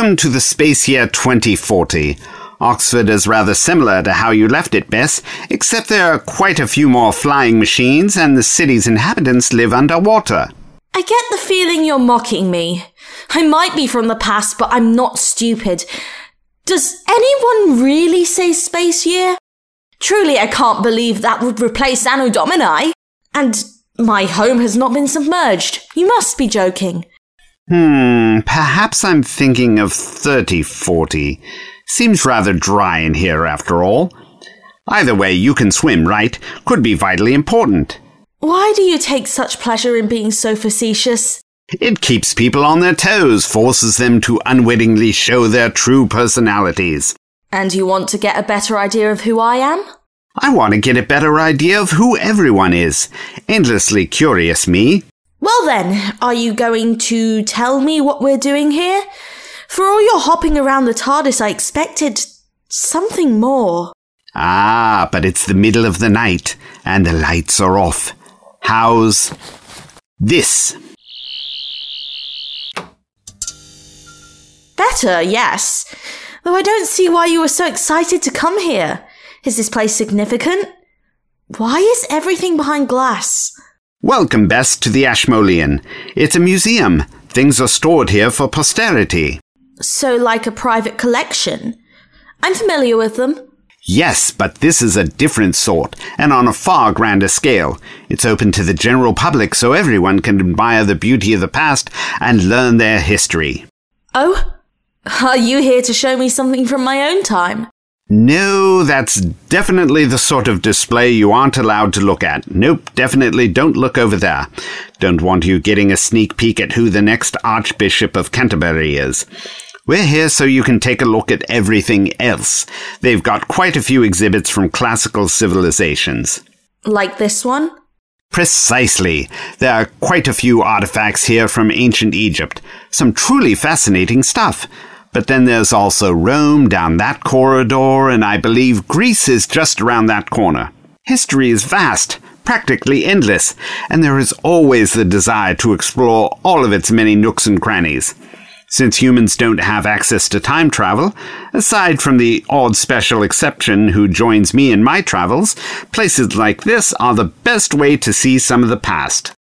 Welcome to the Space Year 2040. Oxford is rather similar to how you left it, Bess, except there are quite a few more flying machines and the city's inhabitants live underwater. I get the feeling you're mocking me. I might be from the past, but I'm not stupid. Does anyone really say space year? Truly, I can't believe that would replace Anno Domini. And my home has not been submerged. You must be joking. Hmm, perhaps I'm thinking of 3040. Seems rather dry in here after all. Either way, you can swim, right? Could be vitally important. Why do you take such pleasure in being so facetious? It keeps people on their toes, forces them to unwittingly show their true personalities. And you want to get a better idea of who I am? I want to get a better idea of who everyone is. Endlessly curious, me. Well then, are you going to tell me what we're doing here? For all your hopping around the TARDIS, I expected something more. Ah, but it's the middle of the night, and the lights are off. How's this? Better, yes. Though I don't see why you were so excited to come here. Is this place significant? Why is everything behind glass? Welcome, Bess, to the Ashmolean. It's a museum. Things are stored here for posterity. So, like a private collection? I'm familiar with them. Yes, but this is a different sort, and on a far grander scale. It's open to the general public so everyone can admire the beauty of the past and learn their history. Oh? Are you here to show me something from my own time? No, that's definitely the sort of display you aren't allowed to look at. Nope, definitely don't look over there. Don't want you getting a sneak peek at who the next Archbishop of Canterbury is. We're here so you can take a look at everything else. They've got quite a few exhibits from classical civilizations. Like this one? Precisely. There are quite a few artifacts here from ancient Egypt. Some truly fascinating stuff. But then there's also Rome down that corridor, and I believe Greece is just around that corner. History is vast, practically endless, and there is always the desire to explore all of its many nooks and crannies. Since humans don't have access to time travel, aside from the odd special exception who joins me in my travels, places like this are the best way to see some of the past.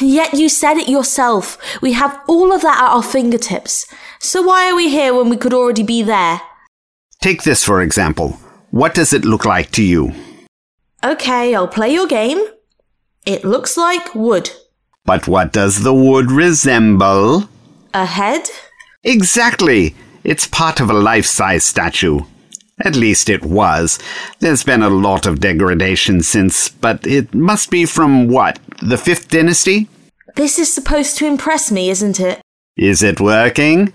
Yet you said it yourself. We have all of that at our fingertips. So why are we here when we could already be there? Take this for example. What does it look like to you? Okay, I'll play your game. It looks like wood. But what does the wood resemble? A head? Exactly. It's part of a life size statue. At least it was. There's been a lot of degradation since, but it must be from what? The Fifth Dynasty? This is supposed to impress me, isn't it? Is it working?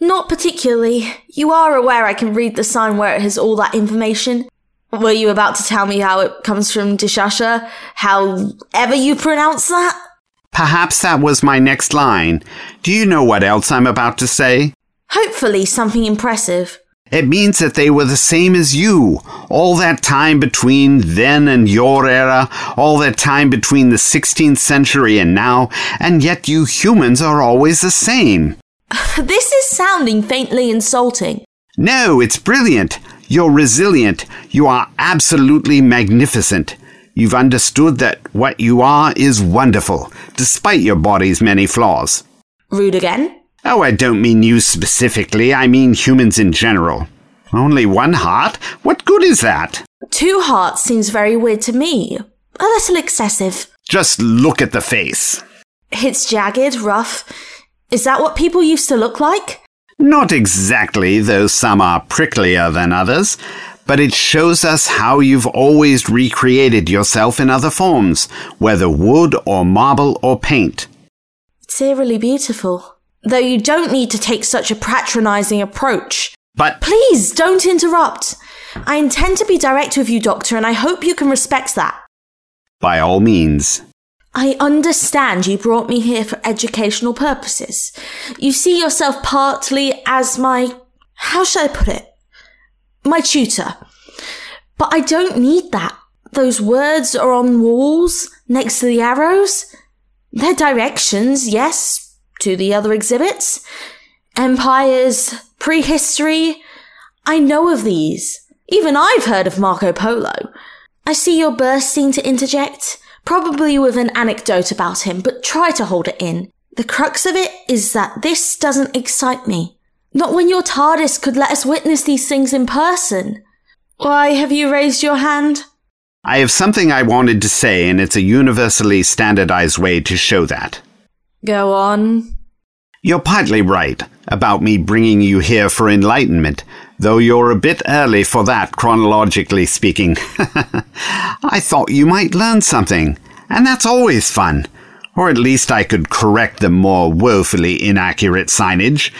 Not particularly. You are aware I can read the sign where it has all that information. Were you about to tell me how it comes from Dishasha? However you pronounce that? Perhaps that was my next line. Do you know what else I'm about to say? Hopefully something impressive. It means that they were the same as you. All that time between then and your era, all that time between the 16th century and now, and yet you humans are always the same. this is sounding faintly insulting. No, it's brilliant. You're resilient. You are absolutely magnificent. You've understood that what you are is wonderful, despite your body's many flaws. Rude again? Oh, I don't mean you specifically, I mean humans in general. Only one heart? What good is that? Two hearts seems very weird to me. A little excessive. Just look at the face. It's jagged, rough. Is that what people used to look like? Not exactly, though some are pricklier than others, but it shows us how you've always recreated yourself in other forms, whether wood or marble or paint. It's eerily beautiful. Though you don't need to take such a patronizing approach. But Please don't interrupt. I intend to be direct with you, Doctor, and I hope you can respect that. by all means, I understand you brought me here for educational purposes. You see yourself partly as my. How shall I put it? My tutor. But I don't need that. Those words are on walls next to the arrows. They're directions, yes, to the other exhibits. Empires, prehistory. I know of these. Even I've heard of Marco Polo. I see you're bursting to interject, probably with an anecdote about him, but try to hold it in. The crux of it is that this doesn't excite me. Not when your TARDIS could let us witness these things in person. Why have you raised your hand? I have something I wanted to say, and it's a universally standardized way to show that. Go on. You're partly right about me bringing you here for enlightenment, though you're a bit early for that, chronologically speaking. I thought you might learn something, and that's always fun. Or at least I could correct the more woefully inaccurate signage.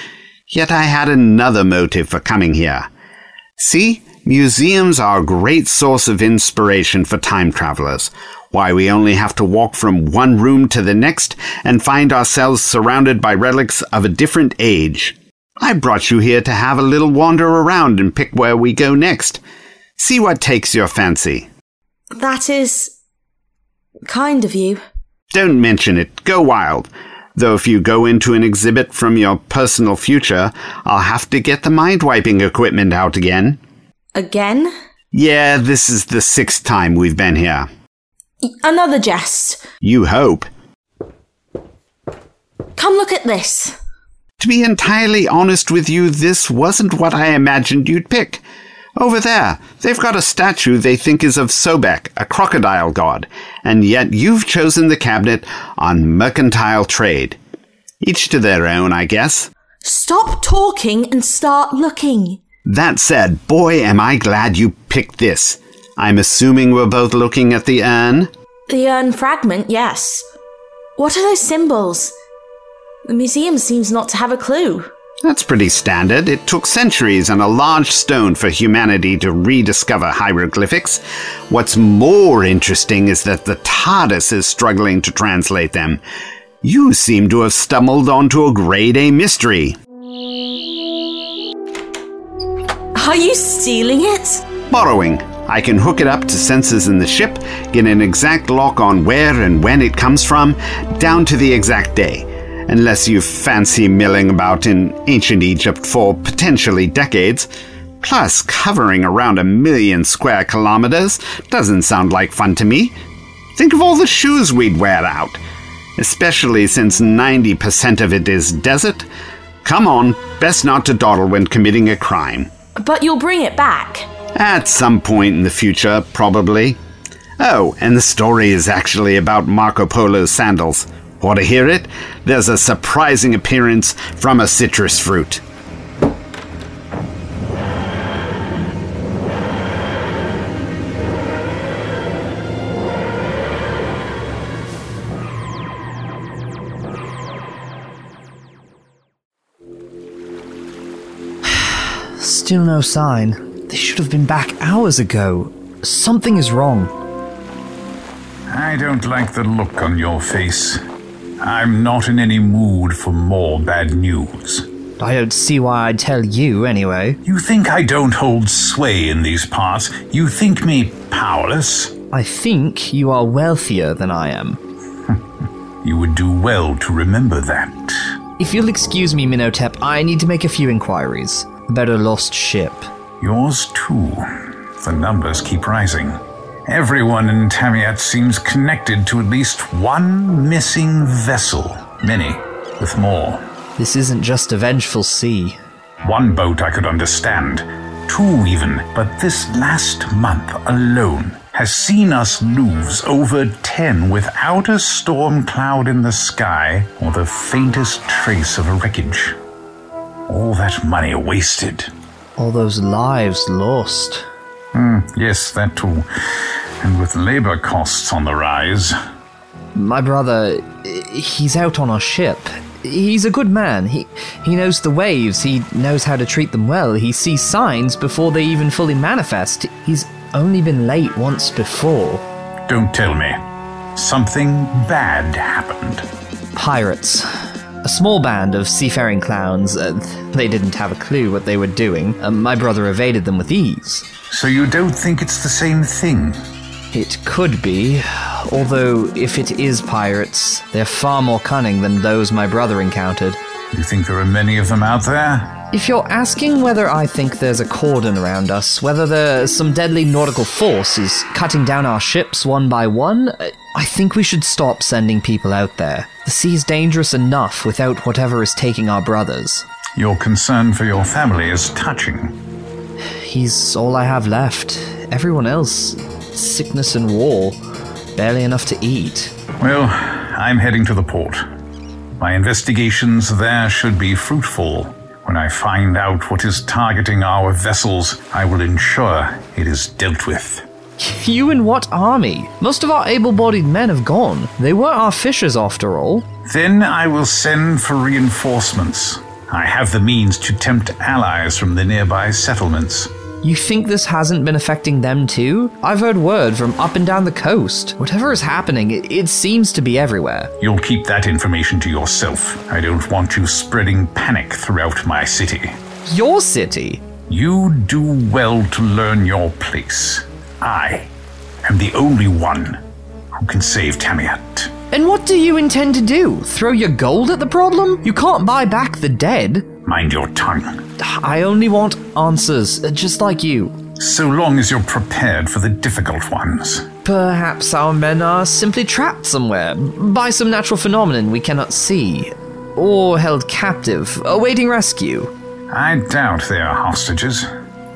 Yet I had another motive for coming here. See, museums are a great source of inspiration for time travelers. Why we only have to walk from one room to the next and find ourselves surrounded by relics of a different age. I brought you here to have a little wander around and pick where we go next. See what takes your fancy. That is kind of you. Don't mention it. Go wild. Though if you go into an exhibit from your personal future, I'll have to get the mind wiping equipment out again. Again? Yeah, this is the sixth time we've been here. Another jest. You hope. Come look at this. To be entirely honest with you, this wasn't what I imagined you'd pick. Over there, they've got a statue they think is of Sobek, a crocodile god, and yet you've chosen the cabinet on mercantile trade. Each to their own, I guess. Stop talking and start looking. That said, boy, am I glad you picked this. I'm assuming we're both looking at the urn? The urn fragment, yes. What are those symbols? The museum seems not to have a clue. That's pretty standard. It took centuries and a large stone for humanity to rediscover hieroglyphics. What's more interesting is that the TARDIS is struggling to translate them. You seem to have stumbled onto a grade A mystery. Are you stealing it? Borrowing. I can hook it up to sensors in the ship, get an exact lock on where and when it comes from, down to the exact day. Unless you fancy milling about in ancient Egypt for potentially decades. Plus, covering around a million square kilometers doesn't sound like fun to me. Think of all the shoes we'd wear out. Especially since 90% of it is desert. Come on, best not to dawdle when committing a crime. But you'll bring it back. At some point in the future, probably. Oh, and the story is actually about Marco Polo's sandals. Want to hear it? There's a surprising appearance from a citrus fruit. Still no sign. They should have been back hours ago. Something is wrong. I don't like the look on your face. I'm not in any mood for more bad news. I don't see why I'd tell you anyway. You think I don't hold sway in these parts? You think me powerless? I think you are wealthier than I am. You would do well to remember that. If you'll excuse me, Minhotep, I need to make a few inquiries about a lost ship. Yours too. The numbers keep rising. Everyone in Tamiat seems connected to at least one missing vessel. Many, with more. This isn't just a vengeful sea. One boat I could understand. Two even. But this last month alone has seen us lose over ten without a storm cloud in the sky or the faintest trace of a wreckage. All that money wasted. All those lives lost. Hmm, yes, that too. And with labor costs on the rise. My brother, he's out on our ship. He's a good man. He he knows the waves. He knows how to treat them well. He sees signs before they even fully manifest. He's only been late once before. Don't tell me. Something bad happened. Pirates. A small band of seafaring clowns. Uh, they didn't have a clue what they were doing. Uh, my brother evaded them with ease. So you don't think it's the same thing? It could be, although if it is pirates, they're far more cunning than those my brother encountered. You think there are many of them out there? If you're asking whether I think there's a cordon around us, whether there's some deadly nautical force is cutting down our ships one by one, I think we should stop sending people out there. The sea's dangerous enough without whatever is taking our brothers. Your concern for your family is touching. He's all I have left. Everyone else, sickness and war, barely enough to eat. Well, I'm heading to the port. My investigations there should be fruitful. When I find out what is targeting our vessels, I will ensure it is dealt with. You and what army? Most of our able bodied men have gone. They were our fishers, after all. Then I will send for reinforcements. I have the means to tempt allies from the nearby settlements. You think this hasn't been affecting them too? I've heard word from up and down the coast. Whatever is happening, it, it, seems to be everywhere. You'll keep that information to yourself. I don't want you spreading panic throughout my city. Your city? You do well to learn your place. I am the only one who can save Tamiat. And what do you intend to do? Throw your gold at the problem? You can't buy back the dead. Mind your tongue. I only want answers, uh, just like you. So long as you're prepared for the difficult ones. Perhaps our men are simply trapped somewhere by some natural phenomenon we cannot see, or held captive, awaiting rescue. I doubt they are hostages.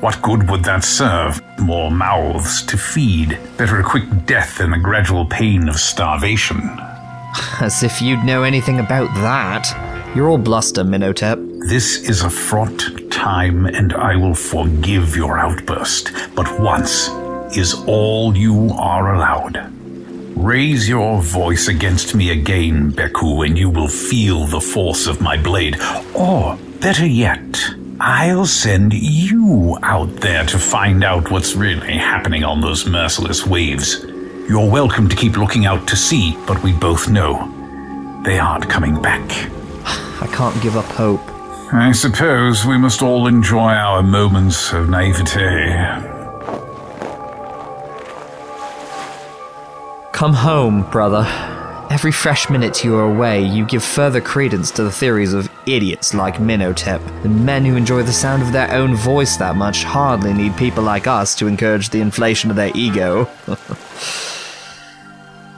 What good would that serve? More mouths to feed. Better a quick death than the gradual pain of starvation. As if you'd know anything about that. You're all bluster, Minhotep. This is a fraught time, and I will forgive your outburst, but once is all you are allowed. Raise your voice against me again, Beku, and you will feel the force of my blade. Or, better yet, I'll send you out there to find out what's really happening on those merciless waves. You're welcome to keep looking out to sea, but we both know they aren't coming back. I can't give up hope. I suppose we must all enjoy our moments of naivete. Come home, brother. Every fresh minute you are away, you give further credence to the theories of idiots like Minhotep. The men who enjoy the sound of their own voice that much hardly need people like us to encourage the inflation of their ego.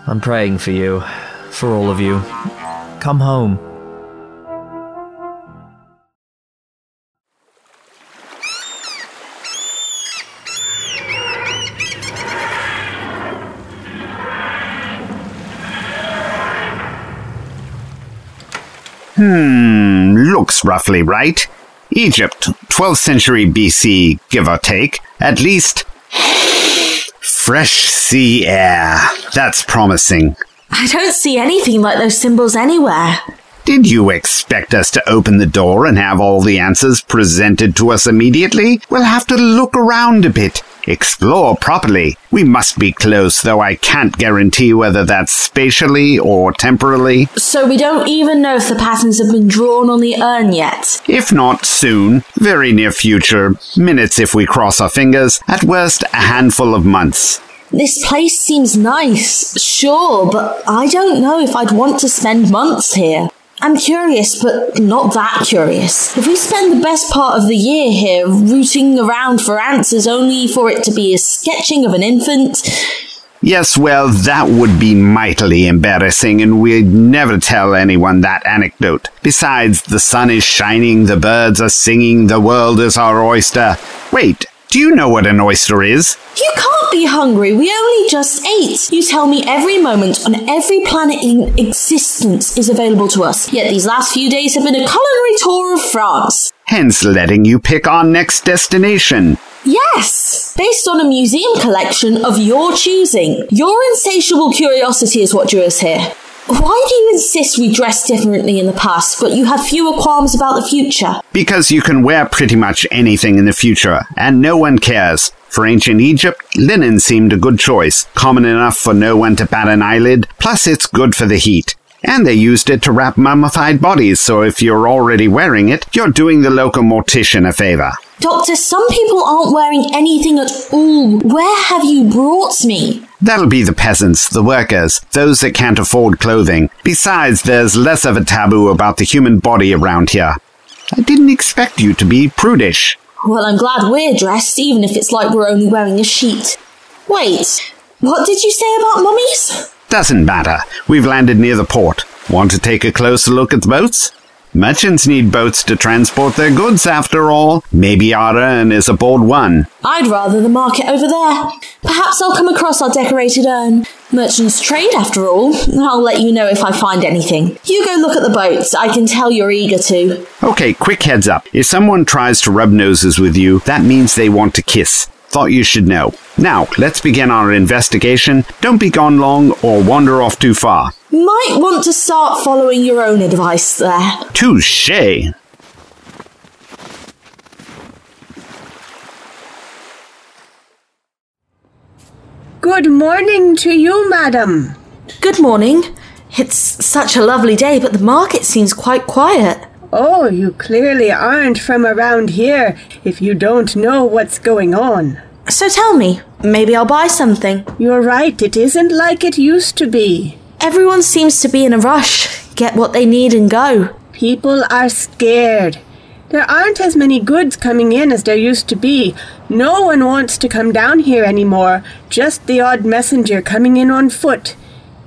I'm praying for you, for all of you. Come home. Roughly right. Egypt, 12th century BC, give or take. At least. Fresh sea air. That's promising. I don't see anything like those symbols anywhere. Did you expect us to open the door and have all the answers presented to us immediately? We'll have to look around a bit. Explore properly. We must be close, though I can't guarantee whether that's spatially or temporally. So we don't even know if the patterns have been drawn on the urn yet. If not soon, very near future, minutes if we cross our fingers, at worst a handful of months. This place seems nice, sure, but I don't know if I'd want to spend months here. I'm curious, but not that curious. If we spend the best part of the year here rooting around for answers only for it to be a sketching of an infant. Yes, well, that would be mightily embarrassing, and we'd never tell anyone that anecdote. Besides, the sun is shining, the birds are singing, the world is our oyster. Wait, do you know what an oyster is? You can't be hungry. We only just ate. You tell me every moment on every planet in existence is available to us. Yet these last few days have been a culinary tour of France. Hence letting you pick our next destination. Yes! Based on a museum collection of your choosing. Your insatiable curiosity is what drew us here. Why do you insist we dress differently in the past, but you have fewer qualms about the future? Because you can wear pretty much anything in the future, and no one cares. For ancient Egypt, linen seemed a good choice, common enough for no one to bat an eyelid, plus it's good for the heat. And they used it to wrap mummified bodies, so if you're already wearing it, you're doing the local mortician a favor. Doctor, some people aren't wearing anything at all. Where have you brought me? That'll be the peasants, the workers, those that can't afford clothing. Besides, there's less of a taboo about the human body around here. I didn't expect you to be prudish. Well, I'm glad we're dressed, even if it's like we're only wearing a sheet. Wait, what did you say about mummies? Doesn't matter. We've landed near the port. Want to take a closer look at the boats? Merchants need boats to transport their goods, after all. Maybe Aran is aboard one. I'd rather the market over there. Perhaps I'll come across our decorated urn. Merchants trade, after all. I'll let you know if I find anything. You go look at the boats. I can tell you're eager to. Okay, quick heads up. If someone tries to rub noses with you, that means they want to kiss. Thought you should know. Now, let's begin our investigation. Don't be gone long or wander off too far. Might want to start following your own advice there. Touche! Good morning to you, madam. Good morning. It's such a lovely day, but the market seems quite quiet. Oh, you clearly aren't from around here if you don't know what's going on. So tell me, maybe I'll buy something. You're right, it isn't like it used to be. Everyone seems to be in a rush, get what they need and go. People are scared. There aren't as many goods coming in as there used to be. No one wants to come down here anymore, just the odd messenger coming in on foot.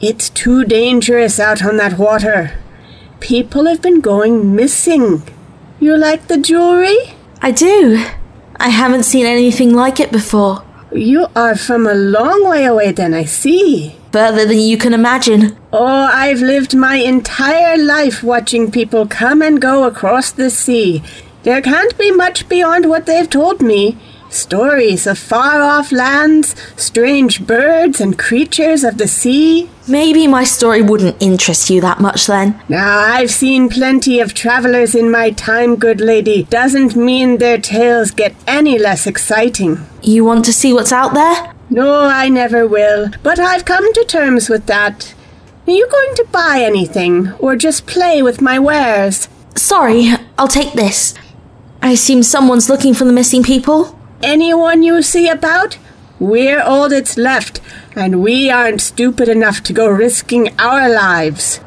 It's too dangerous out on that water. People have been going missing. You like the jewelry? I do. I haven't seen anything like it before. You are from a long way away, then, I see. Further than you can imagine. Oh, I've lived my entire life watching people come and go across the sea. There can't be much beyond what they've told me. Stories of far off lands, strange birds and creatures of the sea. Maybe my story wouldn't interest you that much then. Now, I've seen plenty of travelers in my time, good lady. Doesn't mean their tales get any less exciting. You want to see what's out there? No, I never will. But I've come to terms with that. Are you going to buy anything, or just play with my wares? Sorry, I'll take this. I assume someone's looking for the missing people? Anyone you see about? We're all that's left, and we aren't stupid enough to go risking our lives.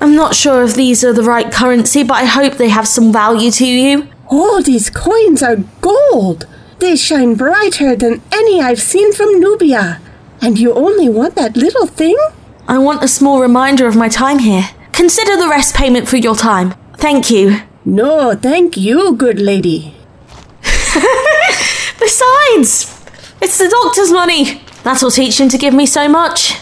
I'm not sure if these are the right currency, but I hope they have some value to you. All these coins are gold! They shine brighter than any I've seen from Nubia. And you only want that little thing? I want a small reminder of my time here. Consider the rest payment for your time. Thank you. No, thank you, good lady. Besides, it's the doctor's money. That'll teach him to give me so much.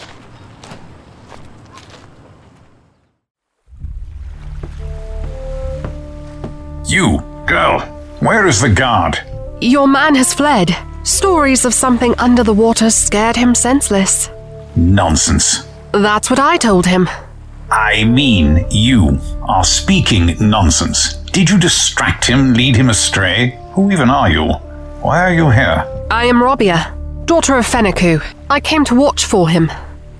You, girl, where is the guard? Your man has fled. Stories of something under the water scared him senseless. Nonsense. That's what I told him. I mean, you are speaking nonsense. Did you distract him, lead him astray? Who even are you? Why are you here? I am Rabiah, daughter of Fenneku. I came to watch for him.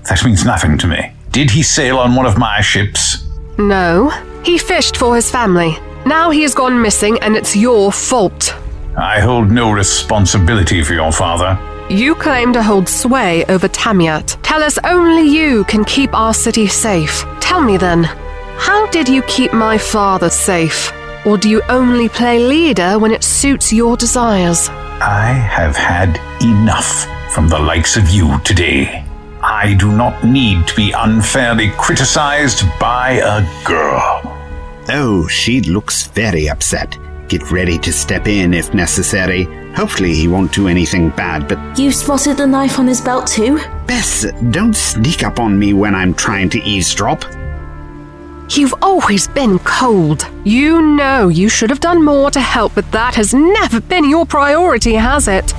That means nothing to me. Did he sail on one of my ships? No, he fished for his family. Now he has gone missing, and it's your fault. I hold no responsibility for your father. You claim to hold sway over Tamiat. Tell us only you can keep our city safe. Tell me then, how did you keep my father safe? Or do you only play leader when it suits your desires? I have had enough from the likes of you today. I do not need to be unfairly criticized by a girl. Oh, she looks very upset. Get ready to step in if necessary. Hopefully, he won't do anything bad, but You spotted the knife on his belt too? Bess, don't sneak up on me when I'm trying to eavesdrop. You've always been cold. You know you should have done more to help, but that has never been your priority, has it?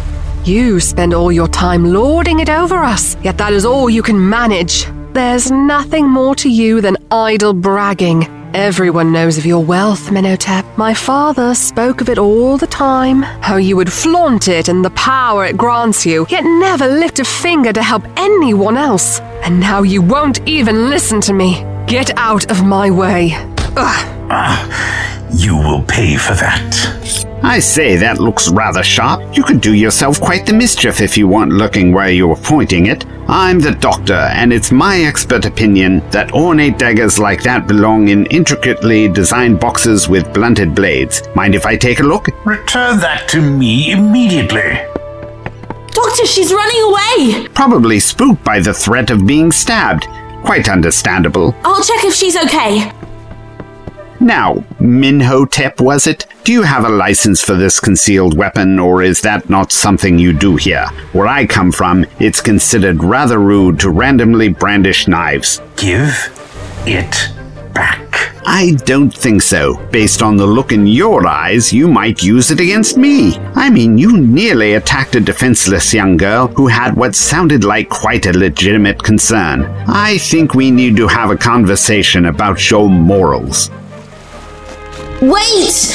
You spend all your time lording it over us, yet that is all you can manage. There's nothing more to you than idle bragging. Everyone knows of your wealth, Minhotep. My father spoke of it all the time. How you would flaunt it and the power it grants you, yet never lift a finger to help anyone else. And now you won't even listen to me. Get out of my way. Ugh. Ah, you will pay for that. I say, that looks rather sharp. You could do yourself quite the mischief if you weren't looking where you were pointing it. I'm the doctor, and it's my expert opinion that ornate daggers like that belong in intricately designed boxes with blunted blades. Mind if I take a look? Return that to me immediately. Doctor, she's running away! Probably spooked by the threat of being stabbed. Quite understandable. I'll check if she's okay. Now, Minhotep, was it? Do you have a license for this concealed weapon, or is that not something you do here? Where I come from, it's considered rather rude to randomly brandish knives. Give it back. I don't think so. Based on the look in your eyes, you might use it against me. I mean, you nearly attacked a defenseless young girl who had what sounded like quite a legitimate concern. I think we need to have a conversation about your morals. Wait!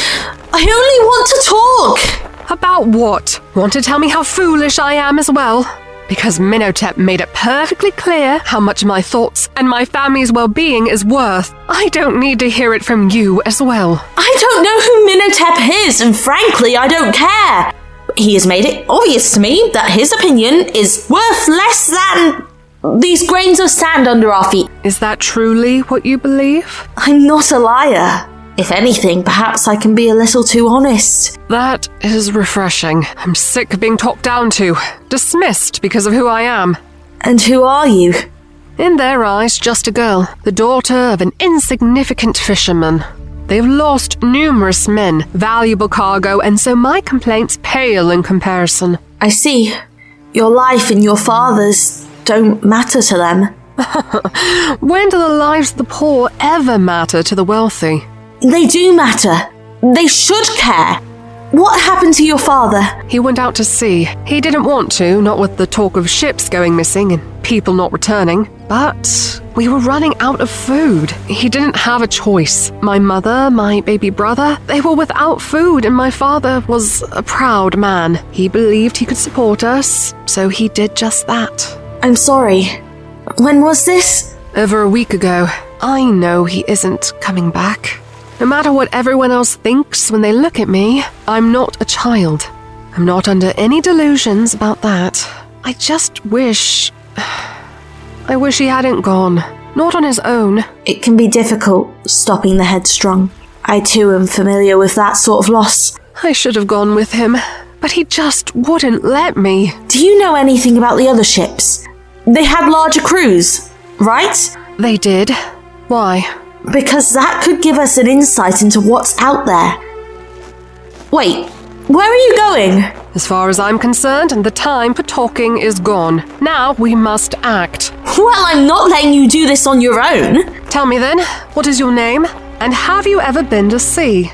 I only want to talk! About what? Want to tell me how foolish I am as well? Because Minhotep made it perfectly clear how much my thoughts and my family's well being is worth. I don't need to hear it from you as well. I don't know who Minhotep is, and frankly, I don't care. He has made it obvious to me that his opinion is worth less than these grains of sand under our feet. Is that truly what you believe? I'm not a liar. If anything, perhaps I can be a little too honest. That is refreshing. I'm sick of being talked down to, dismissed because of who I am. And who are you? In their eyes, just a girl, the daughter of an insignificant fisherman. They've lost numerous men, valuable cargo, and so my complaints pale in comparison. I see. Your life and your father's don't matter to them. When do the lives of the poor ever matter to the wealthy? They do matter. They should care. What happened to your father? He went out to sea. He didn't want to, not with the talk of ships going missing and people not returning. But we were running out of food. He didn't have a choice. My mother, my baby brother, they were without food, and my father was a proud man. He believed he could support us, so he did just that. I'm sorry. When was this? Over a week ago, I know he isn't coming back. No matter what everyone else thinks when they look at me, I'm not a child. I'm not under any delusions about that. I just wish. I wish he hadn't gone. Not on his own. It can be difficult stopping the headstrong. I too am familiar with that sort of loss. I should have gone with him, but he just wouldn't let me. Do you know anything about the other ships? They had larger crews, right? They did. Why? Because that could give us an insight into what's out there. Wait, where are you going? As far as I'm concerned, and the time for talking is gone. Now we must act. Well, I'm not letting you do this on your own. Tell me then, what is your name? And have you ever been to sea?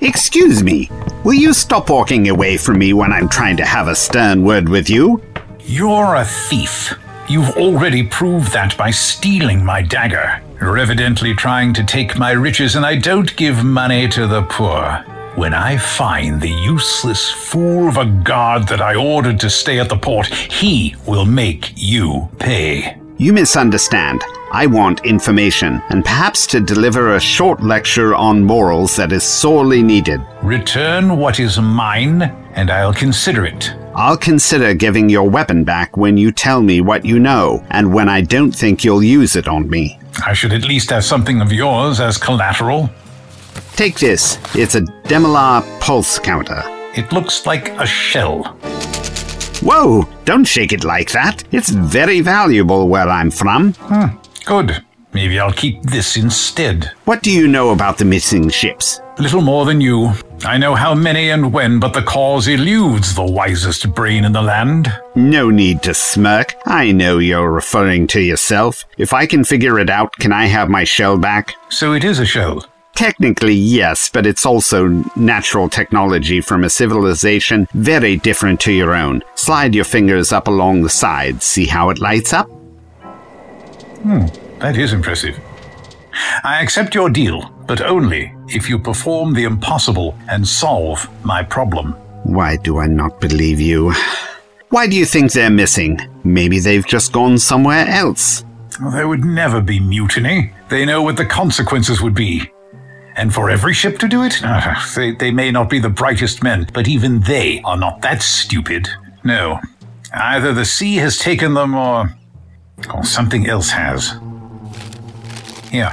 Excuse me, will you stop walking away from me when I'm trying to have a stern word with you? You're a thief. You've already proved that by stealing my dagger. You're evidently trying to take my riches, and I don't give money to the poor. When I find the useless fool of a guard that I ordered to stay at the port, he will make you pay. You misunderstand. I want information, and perhaps to deliver a short lecture on morals that is sorely needed. Return what is mine, and I'll consider it. I'll consider giving your weapon back when you tell me what you know, and when I don't think you'll use it on me. I should at least have something of yours as collateral. Take this. It's a Demilar pulse counter. It looks like a shell. Whoa, don't shake it like that. It's very valuable where I'm from. Hmm. Good. Maybe I'll keep this instead. What do you know about the missing ships? Little more than you. I know how many and when, but the cause eludes the wisest brain in the land. No need to smirk. I know you're referring to yourself. If I can figure it out, can I have my shell back? So it is a shell. Technically, yes, but it's also natural technology from a civilization very different to your own. Slide your fingers up along the sides. See how it lights up? Hmm. That is impressive. I accept your deal, but only if you perform the impossible and solve my problem. Why do I not believe you? Why do you think they're missing? Maybe they've just gone somewhere else. There would never be mutiny. They know what the consequences would be. And for every ship to do it? Uh, they, they may not be the brightest men, but even they are not that stupid. No. Either the sea has taken them or. or something else has. Here,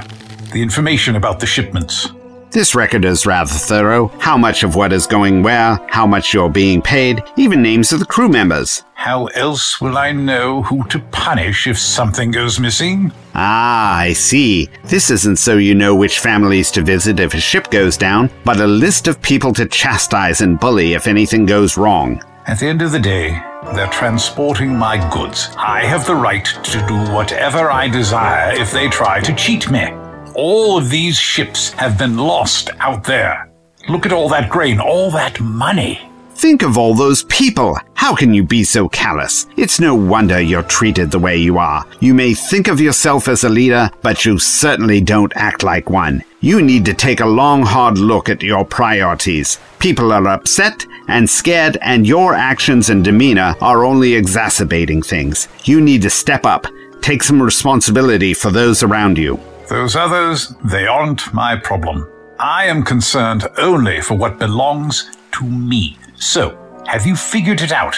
the information about the shipments. This record is rather thorough. How much of what is going where, how much you're being paid, even names of the crew members. How else will I know who to punish if something goes missing? Ah, I see. This isn't so you know which families to visit if a ship goes down, but a list of people to chastise and bully if anything goes wrong. At the end of the day, they're transporting my goods. I have the right to do whatever I desire if they try to cheat me. All of these ships have been lost out there. Look at all that grain, all that money. Think of all those people. How can you be so callous? It's no wonder you're treated the way you are. You may think of yourself as a leader, but you certainly don't act like one. You need to take a long, hard look at your priorities. People are upset and scared, and your actions and demeanor are only exacerbating things. You need to step up, take some responsibility for those around you. Those others, they aren't my problem. I am concerned only for what belongs to me. So, have you figured it out?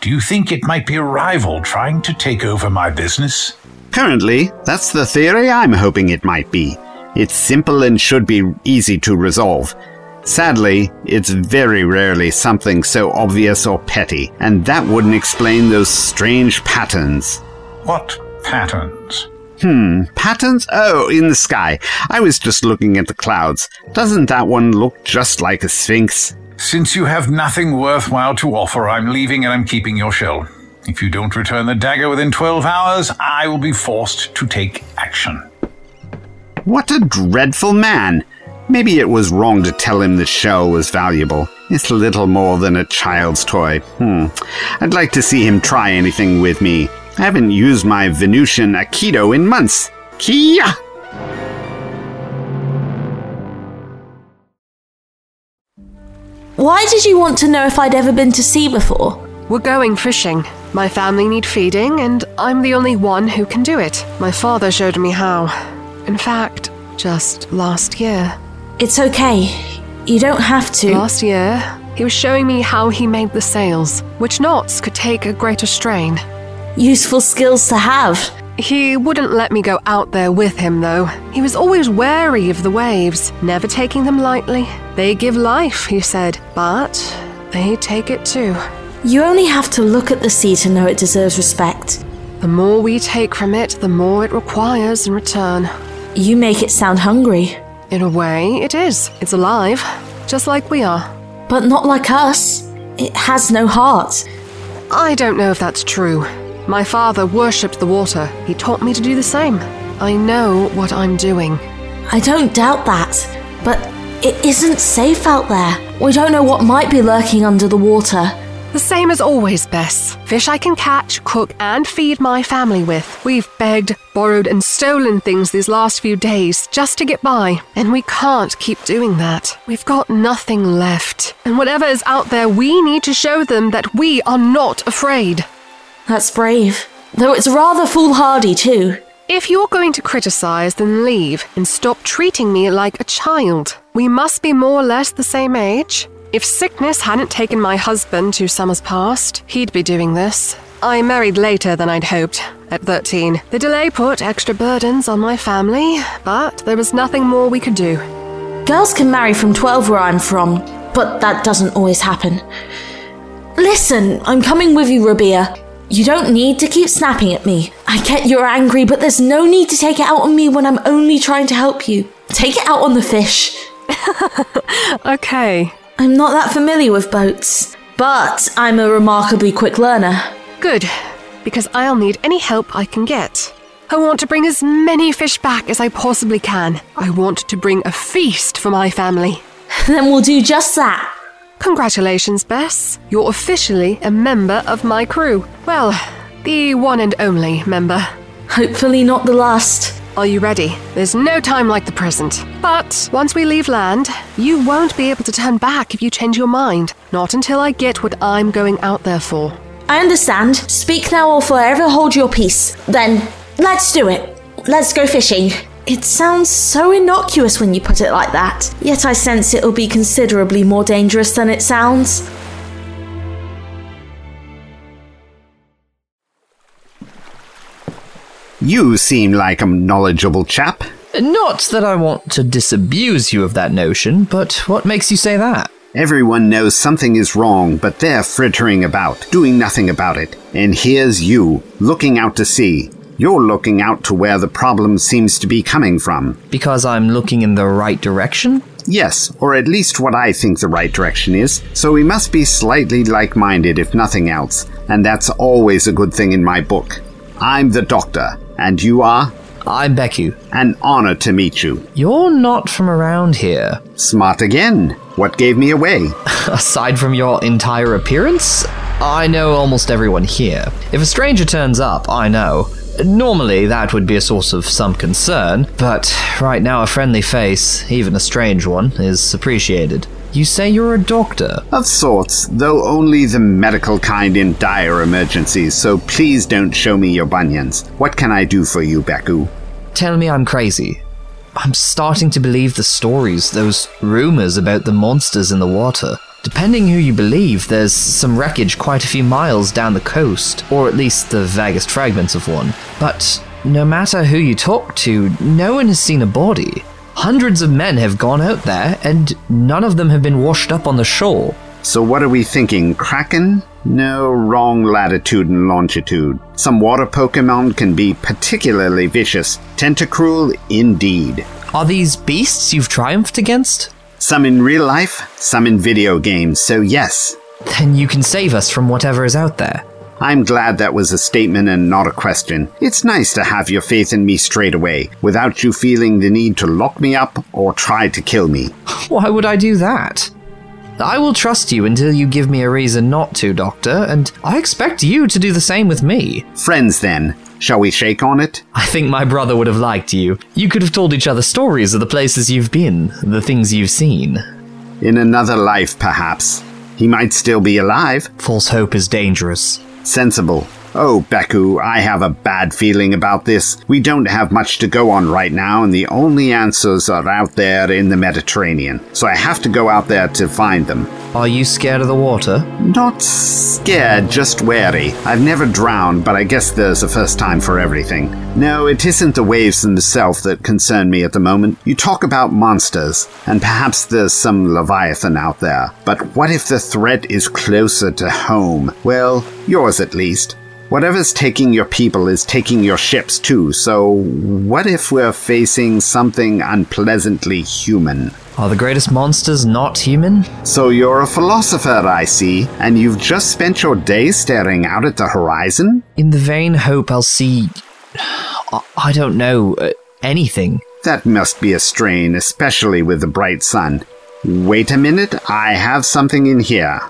Do you think it might be a rival trying to take over my business? Currently, that's the theory I'm hoping it might be. It's simple and should be easy to resolve. Sadly, it's very rarely something so obvious or petty, and that wouldn't explain those strange patterns. What patterns? Hmm, patterns? Oh, in the sky. I was just looking at the clouds. Doesn't that one look just like a sphinx? Since you have nothing worthwhile to offer, I'm leaving and I'm keeping your shell. If you don't return the dagger within 12 hours, I will be forced to take action. What a dreadful man! Maybe it was wrong to tell him the shell was valuable. It's little more than a child's toy. Hmm. I'd like to see him try anything with me. I haven't used my Venusian Aikido in months. Kia! Why did you want to know if I'd ever been to sea before? We're going fishing. My family need feeding, and I'm the only one who can do it. My father showed me how. In fact, just last year. It's okay. You don't have to. Last year, he was showing me how he made the sails, which knots could take a greater strain. Useful skills to have. He wouldn't let me go out there with him, though. He was always wary of the waves, never taking them lightly. They give life, he said, but they take it too. You only have to look at the sea to know it deserves respect. The more we take from it, the more it requires in return. You make it sound hungry. In a way, it is. It's alive, just like we are. But not like us. It has no heart. I don't know if that's true. My father worshipped the water. He taught me to do the same. I know what I'm doing. I don't doubt that. But it isn't safe out there. We don't know what might be lurking under the water. The same as always, Bess. Fish I can catch, cook, and feed my family with. We've begged, borrowed, and stolen things these last few days just to get by, and we can't keep doing that. We've got nothing left. And whatever is out there, we need to show them that we are not afraid. That's brave. Though it's rather foolhardy, too. If you're going to criticize, then leave and stop treating me like a child. We must be more or less the same age. If sickness hadn't taken my husband two summers past, he'd be doing this. I married later than I'd hoped, at 13. The delay put extra burdens on my family, but there was nothing more we could do. Girls can marry from 12 where I'm from, but that doesn't always happen. Listen, I'm coming with you, Rabiah. You don't need to keep snapping at me. I get you're angry, but there's no need to take it out on me when I'm only trying to help you. Take it out on the fish. Okay, I'm not that familiar with boats, but I'm a remarkably quick learner. good, because I'll need any help I can get. I want to bring as many fish back as I possibly can. I want to bring a feast for my family. Then we'll do just that. Congratulations, Bess. You're officially a member of my crew. Well, the one and only member. Hopefully, not the last. Are you ready? There's no time like the present. But once we leave land, you won't be able to turn back if you change your mind. Not until I get what I'm going out there for. I understand. Speak now or forever hold your peace. Then, let's do it. Let's go fishing. It sounds so innocuous when you put it like that, yet I sense it'll be considerably more dangerous than it sounds. You seem like a knowledgeable chap. Not that I want to disabuse you of that notion, but what makes you say that? Everyone knows something is wrong, but they're frittering about, doing nothing about it. And here's you, looking out to sea. You're looking out to where the problem seems to be coming from. Because I'm looking in the right direction? Yes, or at least what I think the right direction is, so we must be slightly like minded if nothing else, and that's always a good thing in my book. I'm the doctor, and you are? I'm Beku. An honor to meet you. You're not from around here. Smart again. What gave me away? Aside from your entire appearance, I know almost everyone here. If a stranger turns up, I know. Normally, that would be a source of some concern, but right now, a friendly face, even a strange one, is appreciated. You say you're a doctor? Of sorts, though only the medical kind in dire emergencies, so please don't show me your bunions. What can I do for you, Beku? Tell me I'm crazy. I'm starting to believe the stories, those rumors about the monsters in the water. Depending who you believe, there's some wreckage quite a few miles down the coast, or at least the vaguest fragments of one. But no matter who you talk to, no one has seen a body. Hundreds of men have gone out there, and none of them have been washed up on the shore. So what are we thinking? Kraken? No, wrong latitude and longitude. Some water Pokemon can be particularly vicious. Tentacruel, indeed. Are these beasts you've triumphed against? Some in real life, some in video games, so yes. Then you can save us from whatever is out there. I'm glad that was a statement and not a question. It's nice to have your faith in me straight away, without you feeling the need to lock me up or try to kill me. Why would I do that? I will trust you until you give me a reason not to, Doctor, and I expect you to do the same with me. Friends, then. Shall we shake on it? I think my brother would have liked you. You could have told each other stories of the places you've been, the things you've seen. In another life, perhaps. He might still be alive. False hope is dangerous. Sensible. Oh, Beku, I have a bad feeling about this. We don't have much to go on right now, and the only answers are out there in the Mediterranean. So I have to go out there to find them. Are you scared of the water? Not scared, just wary. I've never drowned, but I guess there's a first time for everything. No, it isn't the waves themselves that concern me at the moment. You talk about monsters, and perhaps there's some Leviathan out there. But what if the threat is closer to home? Well, yours at least. Whatever's taking your people is taking your ships too, so what if we're facing something unpleasantly human? Are the greatest monsters not human? So you're a philosopher, I see, and you've just spent your day staring out at the horizon? In the vain hope I'll see. I don't know, uh, anything. That must be a strain, especially with the bright sun. Wait a minute, I have something in here.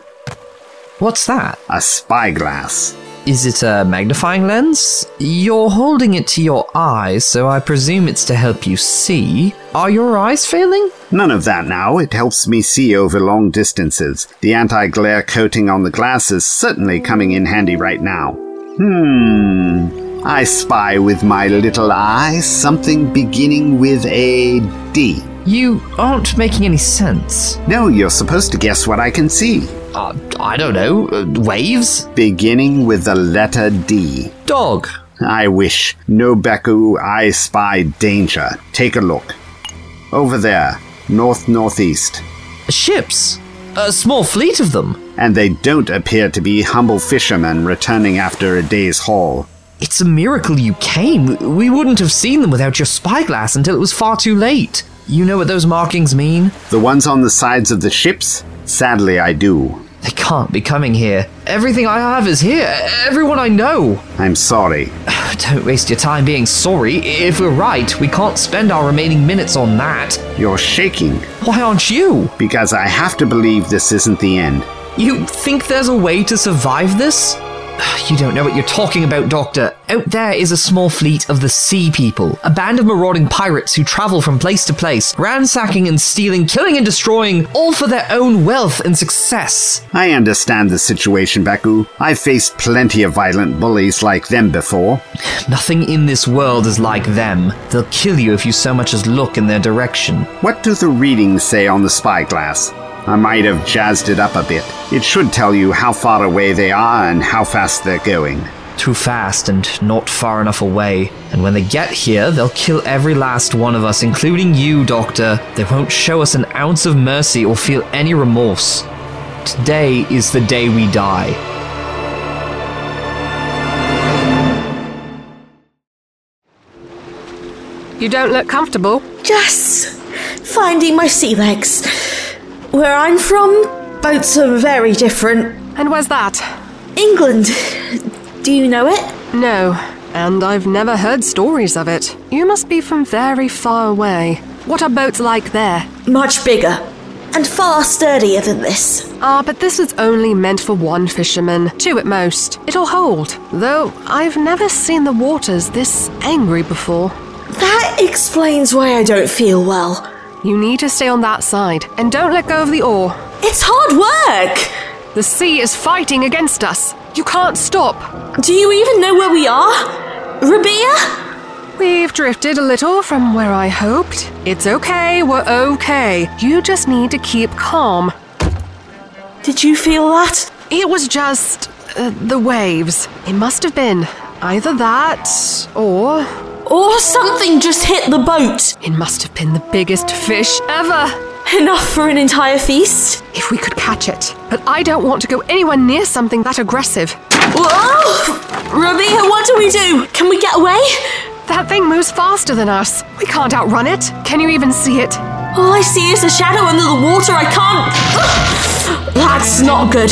What's that? A spyglass. Is it a magnifying lens? You're holding it to your eyes, so I presume it's to help you see. Are your eyes failing? None of that now. It helps me see over long distances. The anti glare coating on the glass is certainly coming in handy right now. Hmm. I spy with my little eye something beginning with a D. You aren't making any sense. No, you're supposed to guess what I can see. Uh, I don't know. Uh, waves? Beginning with the letter D. Dog. I wish. No, Beku, I spy danger. Take a look. Over there, north northeast. Ships. A small fleet of them. And they don't appear to be humble fishermen returning after a day's haul. It's a miracle you came. We wouldn't have seen them without your spyglass until it was far too late. You know what those markings mean? The ones on the sides of the ships? Sadly, I do. They can't be coming here. Everything I have is here. Everyone I know. I'm sorry. Don't waste your time being sorry. If we're right, we can't spend our remaining minutes on that. You're shaking. Why aren't you? Because I have to believe this isn't the end. You think there's a way to survive this? You don't know what you're talking about, Doctor. Out there is a small fleet of the Sea People, a band of marauding pirates who travel from place to place, ransacking and stealing, killing and destroying, all for their own wealth and success. I understand the situation, Beku. I've faced plenty of violent bullies like them before. Nothing in this world is like them. They'll kill you if you so much as look in their direction. What do the readings say on the spyglass? I might have jazzed it up a bit. It should tell you how far away they are and how fast they're going. Too fast and not far enough away. And when they get here, they'll kill every last one of us, including you, Doctor. They won't show us an ounce of mercy or feel any remorse. Today is the day we die. You don't look comfortable. Just finding my sea legs. Where I'm from, boats are very different. And where's that? England. Do you know it? No, and I've never heard stories of it. You must be from very far away. What are boats like there? Much bigger. And far sturdier than this. Ah, but this is only meant for one fisherman, two at most. It'll hold. Though I've never seen the waters this angry before. That explains why I don't feel well. You need to stay on that side, and don't let go of the oar. It's hard work! The sea is fighting against us. You can't stop. Do you even know where we are? Rabiah? We've drifted a little from where I hoped. It's okay, we're okay. You just need to keep calm. Did you feel that? It was just. Uh, the waves. It must have been either that or. Or something just hit the boat. It must have been the biggest fish ever. Enough for an entire feast? If we could catch it. But I don't want to go anywhere near something that aggressive. Whoa! Rabiah, what do we do? Can we get away? That thing moves faster than us. We can't outrun it. Can you even see it? All I see is a shadow under the water. I can't. That's not good.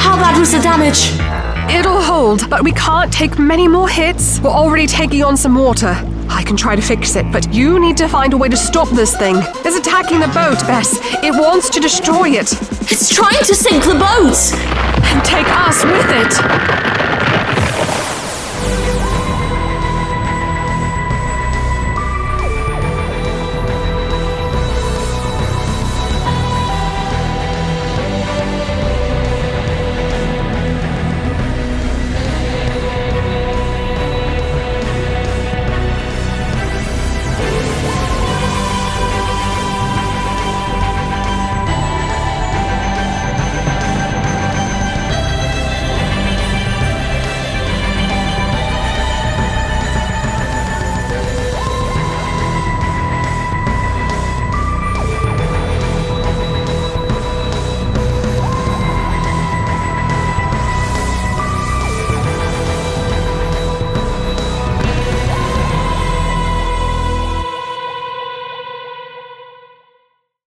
How bad was the damage? It'll hold, but we can't take many more hits. We're already taking on some water. I can try to fix it, but you need to find a way to stop this thing. It's attacking the boat, Bess. It wants to destroy it. It's trying to sink the boat! And take us with it!